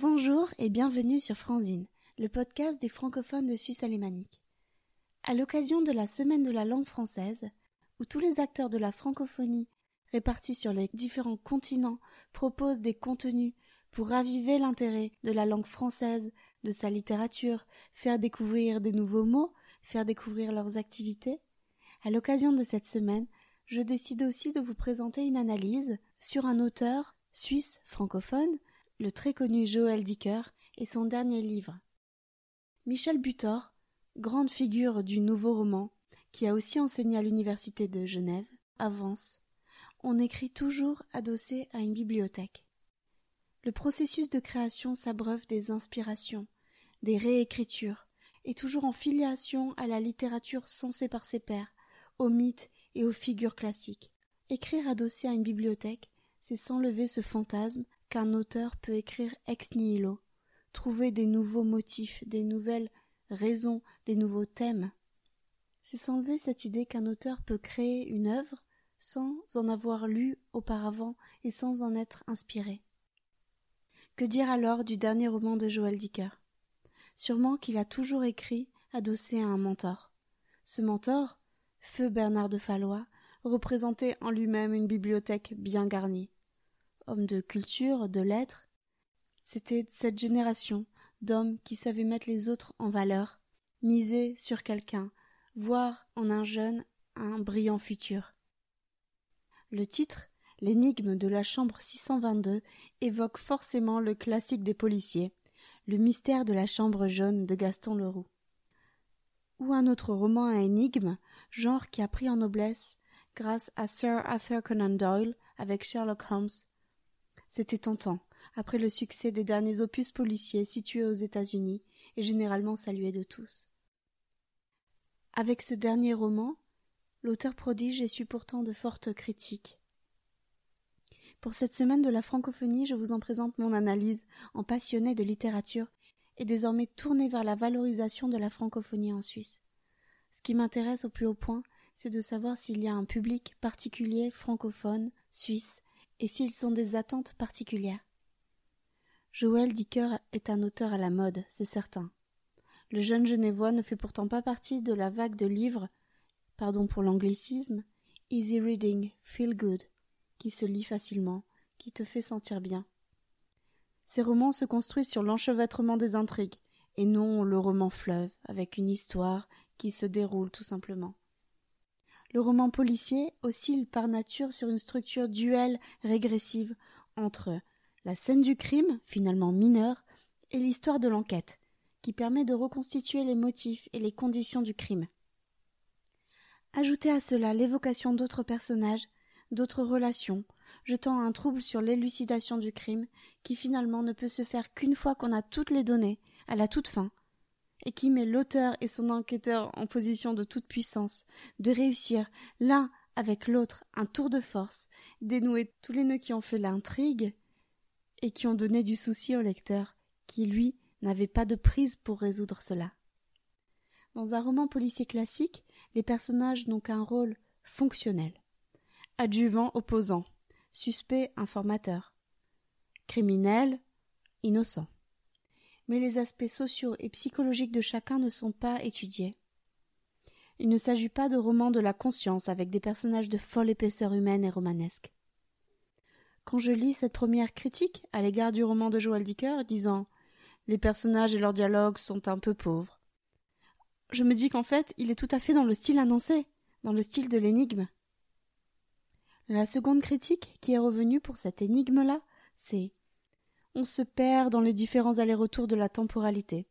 Bonjour et bienvenue sur Franzine, le podcast des francophones de Suisse alémanique. À l'occasion de la Semaine de la langue française, où tous les acteurs de la francophonie répartis sur les différents continents proposent des contenus pour raviver l'intérêt de la langue française, de sa littérature, faire découvrir des nouveaux mots, faire découvrir leurs activités, à l'occasion de cette semaine, je décide aussi de vous présenter une analyse sur un auteur suisse francophone, le très connu Joël Dicker, et son dernier livre. Michel Butor, grande figure du nouveau roman, qui a aussi enseigné à l'université de Genève, avance. On écrit toujours adossé à une bibliothèque. Le processus de création s'abreuve des inspirations, des réécritures, et toujours en filiation à la littérature censée par ses pairs, aux mythes et aux figures classiques. Écrire adossé à une bibliothèque, c'est s'enlever ce fantasme qu'un auteur peut écrire ex nihilo, trouver des nouveaux motifs, des nouvelles raisons, des nouveaux thèmes. C'est s'enlever cette idée qu'un auteur peut créer une œuvre sans en avoir lu auparavant et sans en être inspiré. Que dire alors du dernier roman de Joël Dicker? Sûrement qu'il a toujours écrit adossé à un mentor. Ce mentor, Feu Bernard de Fallois représentait en lui-même une bibliothèque bien garnie. Homme de culture, de lettres, c'était cette génération d'hommes qui savaient mettre les autres en valeur, miser sur quelqu'un, voir en un jeune un brillant futur. Le titre, L'énigme de la chambre 622, évoque forcément le classique des policiers, le mystère de la chambre jaune de Gaston Leroux ou un autre roman à énigme, genre qui a pris en noblesse grâce à Sir Arthur Conan Doyle avec Sherlock Holmes. C'était tentant, après le succès des derniers opus policiers situés aux États-Unis et généralement salués de tous. Avec ce dernier roman, l'auteur prodige est su pourtant de fortes critiques. Pour cette semaine de la francophonie, je vous en présente mon analyse en passionné de littérature est désormais tournée vers la valorisation de la francophonie en Suisse. Ce qui m'intéresse au plus haut point, c'est de savoir s'il y a un public particulier francophone, suisse, et s'ils sont des attentes particulières. Joël Dicker est un auteur à la mode, c'est certain. Le jeune genevois ne fait pourtant pas partie de la vague de livres, pardon pour l'anglicisme, easy reading, feel good, qui se lit facilement, qui te fait sentir bien. Ces romans se construisent sur l'enchevêtrement des intrigues, et non le roman fleuve, avec une histoire qui se déroule tout simplement. Le roman policier oscille par nature sur une structure duelle régressive entre la scène du crime, finalement mineure, et l'histoire de l'enquête, qui permet de reconstituer les motifs et les conditions du crime. Ajoutez à cela l'évocation d'autres personnages, d'autres relations, jetant un trouble sur l'élucidation du crime, qui finalement ne peut se faire qu'une fois qu'on a toutes les données, à la toute fin, et qui met l'auteur et son enquêteur en position de toute puissance, de réussir l'un avec l'autre un tour de force, dénouer tous les nœuds qui ont fait l'intrigue, et qui ont donné du souci au lecteur, qui, lui, n'avait pas de prise pour résoudre cela. Dans un roman policier classique, les personnages n'ont qu'un rôle fonctionnel. Adjuvant opposant, suspect informateur, criminel innocent. Mais les aspects sociaux et psychologiques de chacun ne sont pas étudiés. Il ne s'agit pas de romans de la conscience avec des personnages de folle épaisseur humaine et romanesque. Quand je lis cette première critique à l'égard du roman de Joël Dicker disant les personnages et leurs dialogues sont un peu pauvres, je me dis qu'en fait il est tout à fait dans le style annoncé, dans le style de l'énigme. La seconde critique qui est revenue pour cette énigme-là, c'est On se perd dans les différents allers-retours de la temporalité.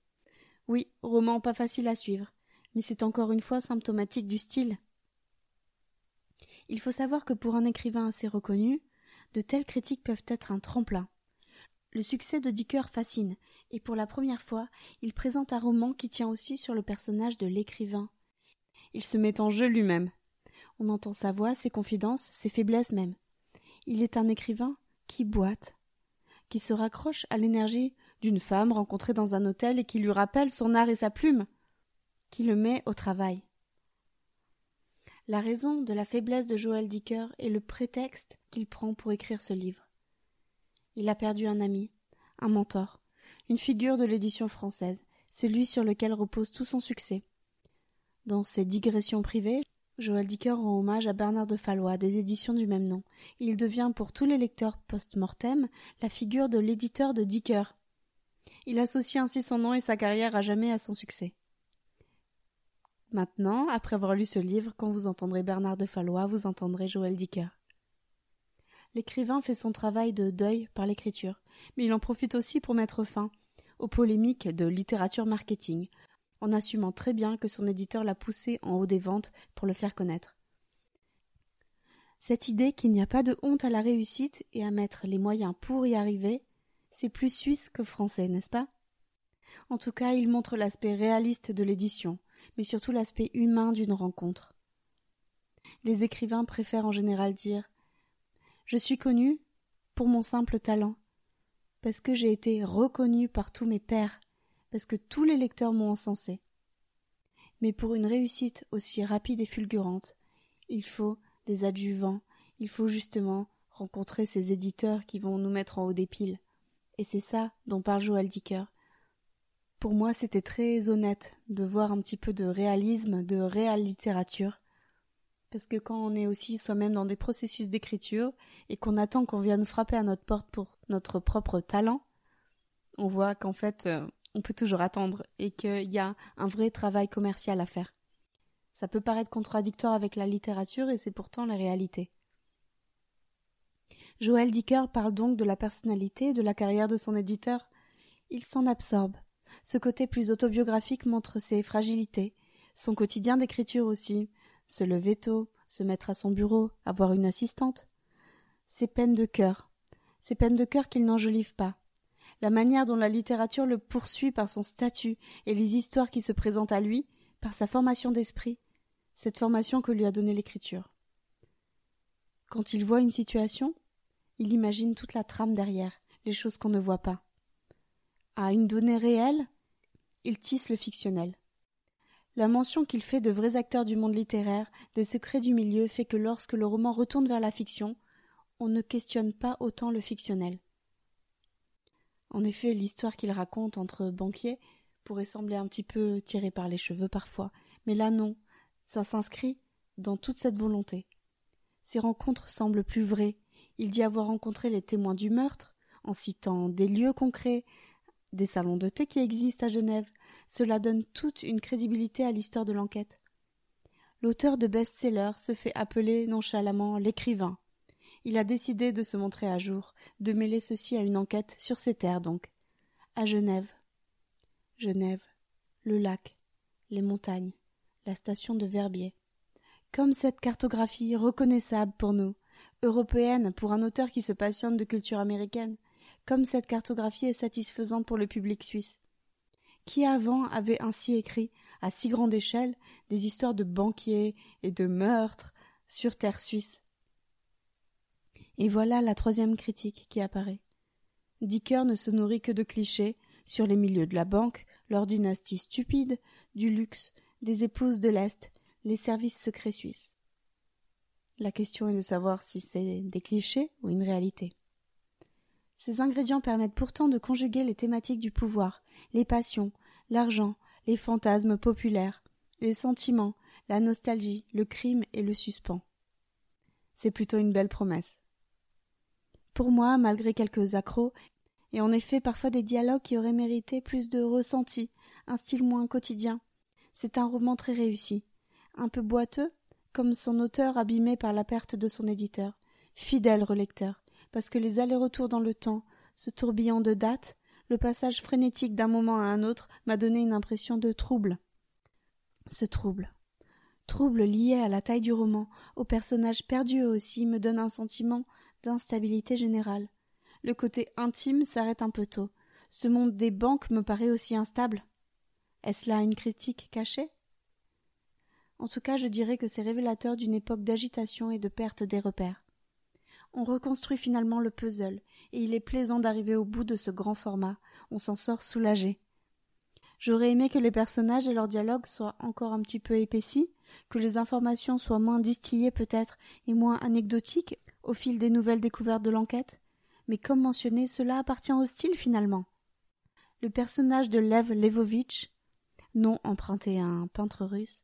Oui, roman pas facile à suivre, mais c'est encore une fois symptomatique du style. Il faut savoir que pour un écrivain assez reconnu, de telles critiques peuvent être un tremplin. Le succès de Dicker fascine, et pour la première fois, il présente un roman qui tient aussi sur le personnage de l'écrivain. Il se met en jeu lui-même, on entend sa voix, ses confidences, ses faiblesses même. Il est un écrivain qui boite, qui se raccroche à l'énergie d'une femme rencontrée dans un hôtel et qui lui rappelle son art et sa plume, qui le met au travail. La raison de la faiblesse de Joël Dicker est le prétexte qu'il prend pour écrire ce livre. Il a perdu un ami, un mentor, une figure de l'édition française, celui sur lequel repose tout son succès. Dans ses digressions privées, Joël Dicker rend hommage à Bernard de Fallois des éditions du même nom. Il devient pour tous les lecteurs post-mortem la figure de l'éditeur de Dicker. Il associe ainsi son nom et sa carrière à jamais à son succès. Maintenant, après avoir lu ce livre, quand vous entendrez Bernard de Fallois, vous entendrez Joël Dicker. L'écrivain fait son travail de deuil par l'écriture, mais il en profite aussi pour mettre fin aux polémiques de littérature marketing, en assumant très bien que son éditeur l'a poussé en haut des ventes pour le faire connaître. Cette idée qu'il n'y a pas de honte à la réussite et à mettre les moyens pour y arriver, c'est plus suisse que français, n'est-ce pas? En tout cas, il montre l'aspect réaliste de l'édition, mais surtout l'aspect humain d'une rencontre. Les écrivains préfèrent en général dire Je suis connu pour mon simple talent, parce que j'ai été reconnu par tous mes pairs, que tous les lecteurs m'ont encensé. Mais pour une réussite aussi rapide et fulgurante, il faut des adjuvants, il faut justement rencontrer ces éditeurs qui vont nous mettre en haut des piles. Et c'est ça dont parle Joël Dicker. Pour moi, c'était très honnête de voir un petit peu de réalisme, de réelle littérature. Parce que quand on est aussi soi-même dans des processus d'écriture et qu'on attend qu'on vienne frapper à notre porte pour notre propre talent, on voit qu'en fait, euh, on peut toujours attendre et qu'il y a un vrai travail commercial à faire. Ça peut paraître contradictoire avec la littérature et c'est pourtant la réalité. Joël Dicker parle donc de la personnalité, de la carrière de son éditeur. Il s'en absorbe. Ce côté plus autobiographique montre ses fragilités, son quotidien d'écriture aussi, se lever tôt, se mettre à son bureau, avoir une assistante. Ses peines de cœur, ces peines de cœur qu'il n'enjolive pas. La manière dont la littérature le poursuit par son statut et les histoires qui se présentent à lui, par sa formation d'esprit, cette formation que lui a donnée l'écriture. Quand il voit une situation, il imagine toute la trame derrière, les choses qu'on ne voit pas. À une donnée réelle, il tisse le fictionnel. La mention qu'il fait de vrais acteurs du monde littéraire, des secrets du milieu, fait que lorsque le roman retourne vers la fiction, on ne questionne pas autant le fictionnel. En effet, l'histoire qu'il raconte entre banquiers pourrait sembler un petit peu tirée par les cheveux parfois, mais là non, ça s'inscrit dans toute cette volonté. Ces rencontres semblent plus vraies, il dit avoir rencontré les témoins du meurtre, en citant des lieux concrets, des salons de thé qui existent à Genève. Cela donne toute une crédibilité à l'histoire de l'enquête. L'auteur de best-sellers se fait appeler nonchalamment l'écrivain. Il a décidé de se montrer à jour, de mêler ceci à une enquête sur ses terres donc. À Genève. Genève, le lac, les montagnes, la station de Verbier. Comme cette cartographie reconnaissable pour nous, européenne pour un auteur qui se passionne de culture américaine, comme cette cartographie est satisfaisante pour le public suisse. Qui avant avait ainsi écrit, à si grande échelle, des histoires de banquiers et de meurtres sur terre suisse Et voilà la troisième critique qui apparaît. Dicker ne se nourrit que de clichés sur les milieux de la banque, leur dynastie stupide, du luxe, des épouses de l'Est, les services secrets suisses. La question est de savoir si c'est des clichés ou une réalité. Ces ingrédients permettent pourtant de conjuguer les thématiques du pouvoir, les passions, l'argent, les fantasmes populaires, les sentiments, la nostalgie, le crime et le suspens. C'est plutôt une belle promesse. Pour moi, malgré quelques accros, et en effet parfois des dialogues qui auraient mérité plus de ressenti, un style moins quotidien, c'est un roman très réussi, un peu boiteux, comme son auteur abîmé par la perte de son éditeur, fidèle relecteur, parce que les allers-retours dans le temps, ce tourbillon de dates, le passage frénétique d'un moment à un autre m'a donné une impression de trouble. Ce trouble. Trouble lié à la taille du roman, au personnage perdu aussi, me donne un sentiment d'instabilité générale. Le côté intime s'arrête un peu tôt. Ce monde des banques me paraît aussi instable. Est-ce là une critique cachée? En tout cas, je dirais que c'est révélateur d'une époque d'agitation et de perte des repères. On reconstruit finalement le puzzle, et il est plaisant d'arriver au bout de ce grand format. On s'en sort soulagé. J'aurais aimé que les personnages et leurs dialogues soient encore un petit peu épaissis, que les informations soient moins distillées peut-être et moins anecdotiques au fil des nouvelles découvertes de l'enquête? Mais comme mentionné, cela appartient au style finalement. le personnage de Lev Levovitch, nom emprunté à un peintre russe,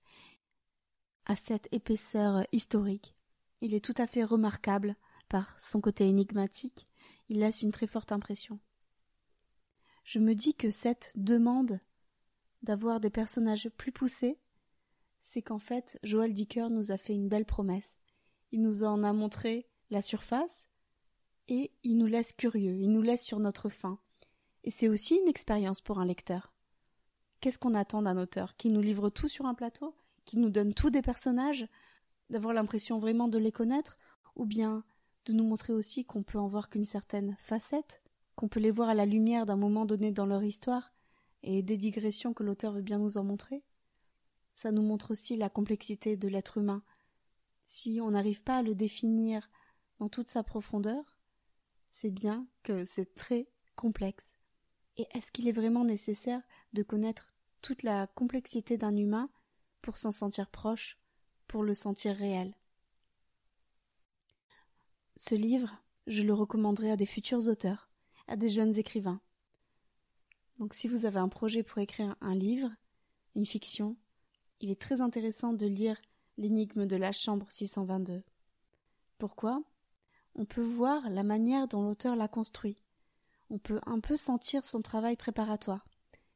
a cette épaisseur historique. Il est tout à fait remarquable par son côté énigmatique, il laisse une très forte impression. Je me dis que cette demande d'avoir des personnages plus poussés, c'est qu'en fait, Joël Dicker nous a fait une belle promesse. Il nous en a montré la surface et il nous laisse curieux, il nous laisse sur notre faim. Et c'est aussi une expérience pour un lecteur. Qu'est-ce qu'on attend d'un auteur? Qu'il nous livre tout sur un plateau? Qu'il nous donne tous des personnages? D'avoir l'impression vraiment de les connaître? Ou bien de nous montrer aussi qu'on peut en voir qu'une certaine facette? Qu'on peut les voir à la lumière d'un moment donné dans leur histoire? Et des digressions que l'auteur veut bien nous en montrer? Ça nous montre aussi la complexité de l'être humain. Si on n'arrive pas à le définir dans toute sa profondeur, c'est bien que c'est très complexe. Et est-ce qu'il est vraiment nécessaire de connaître toute la complexité d'un humain pour s'en sentir proche, pour le sentir réel? Ce livre, je le recommanderai à des futurs auteurs, à des jeunes écrivains. Donc si vous avez un projet pour écrire un livre, une fiction, il est très intéressant de lire L'énigme de la chambre 622. Pourquoi? On peut voir la manière dont l'auteur l'a construit on peut un peu sentir son travail préparatoire,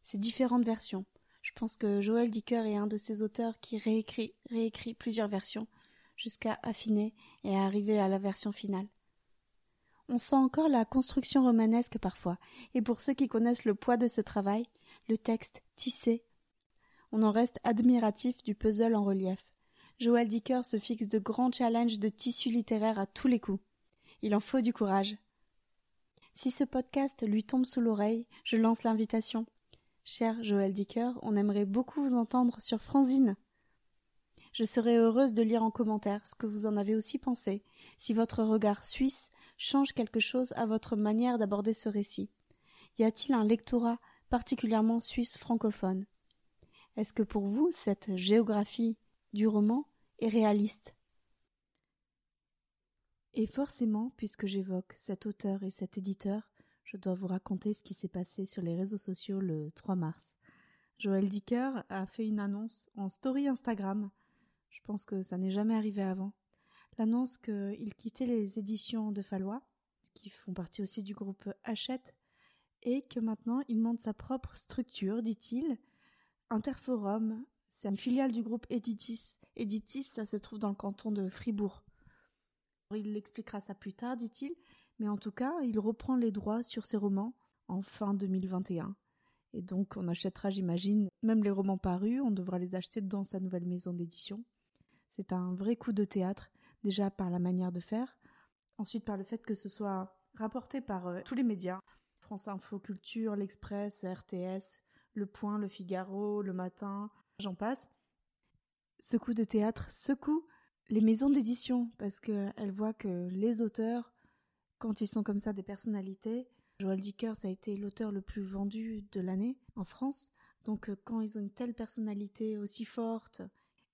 ses différentes versions. Je pense que Joël Dicker est un de ces auteurs qui réécrit, réécrit plusieurs versions jusqu'à affiner et arriver à la version finale. On sent encore la construction romanesque parfois, et pour ceux qui connaissent le poids de ce travail, le texte tissé, on en reste admiratif du puzzle en relief. Joël Dicker se fixe de grands challenges de tissu littéraire à tous les coups. Il en faut du courage. Si ce podcast lui tombe sous l'oreille, je lance l'invitation. Cher Joël Dicker, on aimerait beaucoup vous entendre sur Franzine. Je serais heureuse de lire en commentaire ce que vous en avez aussi pensé, si votre regard suisse change quelque chose à votre manière d'aborder ce récit. Y a-t-il un lectorat particulièrement suisse francophone? Est-ce que pour vous cette géographie du roman est réaliste? Et forcément, puisque j'évoque cet auteur et cet éditeur, je dois vous raconter ce qui s'est passé sur les réseaux sociaux le 3 mars. Joël Dicker a fait une annonce en story Instagram. Je pense que ça n'est jamais arrivé avant. L'annonce qu'il quittait les éditions de Fallois, qui font partie aussi du groupe Hachette, et que maintenant il monte sa propre structure, dit-il. Interforum, c'est une filiale du groupe Editis. Editis, ça se trouve dans le canton de Fribourg. Il expliquera ça plus tard, dit-il, mais en tout cas, il reprend les droits sur ses romans en fin 2021. Et donc, on achètera, j'imagine, même les romans parus, on devra les acheter dans sa nouvelle maison d'édition. C'est un vrai coup de théâtre, déjà par la manière de faire, ensuite par le fait que ce soit rapporté par euh, tous les médias, France Info Culture, l'Express, RTS, Le Point, Le Figaro, Le Matin, j'en passe. Ce coup de théâtre secoue les maisons d'édition, parce qu'elles voient que les auteurs, quand ils sont comme ça des personnalités, Joël Dicker, ça a été l'auteur le plus vendu de l'année en France. Donc euh, quand ils ont une telle personnalité aussi forte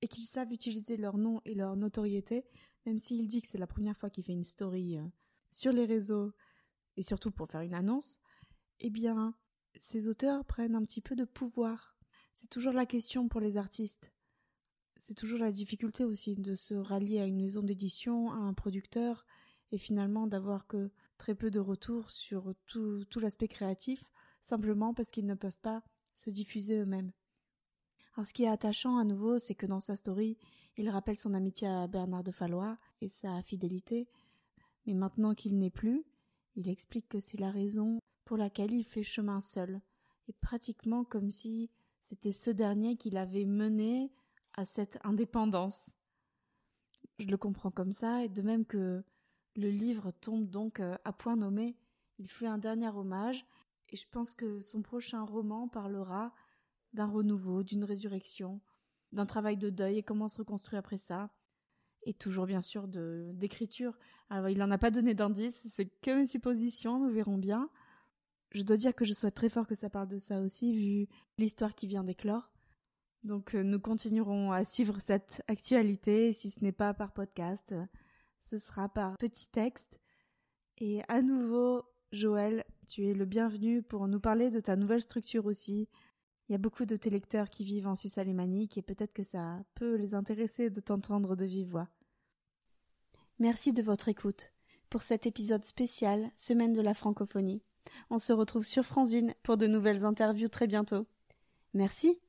et qu'ils savent utiliser leur nom et leur notoriété, même s'il dit que c'est la première fois qu'il fait une story euh, sur les réseaux et surtout pour faire une annonce, eh bien, ces auteurs prennent un petit peu de pouvoir. C'est toujours la question pour les artistes c'est toujours la difficulté aussi de se rallier à une maison d'édition, à un producteur, et finalement d'avoir que très peu de retours sur tout, l'aspect créatif, simplement parce qu'ils ne peuvent pas se diffuser eux-mêmes. Alors ce qui est attachant à nouveau, c'est que dans sa story, il rappelle son amitié à Bernard de Fallois et sa fidélité, mais maintenant qu'il n'est plus, il explique que c'est la raison pour laquelle il fait chemin seul, et pratiquement comme si c'était ce dernier qui l'avait mené à cette indépendance. Je le comprends comme ça, et de même que le livre tombe donc euh, à point nommé, il fait un dernier hommage, et je pense que son prochain roman parlera d'un renouveau, d'une résurrection, d'un travail de deuil et comment se reconstruire après ça, et toujours bien sûr de d'écriture. Alors il n'en a pas donné d'indice, c'est que une supposition, nous verrons bien. Je dois dire que je souhaite très fort que ça parle de ça aussi, vu l'histoire qui vient d'éclore. Donc euh, nous continuerons à suivre cette actualité, si ce n'est pas par podcast, ce sera par petit texte. Et à nouveau, Joël, tu es le bienvenu pour nous parler de ta nouvelle structure aussi. Il y a beaucoup de tes qui vivent en Suisse alémanique et peut-être que ça peut les intéresser de t'entendre de vive voix. Merci de votre écoute pour cet épisode spécial Semaine de la francophonie. On se retrouve sur Franzine pour de nouvelles interviews très bientôt. Merci.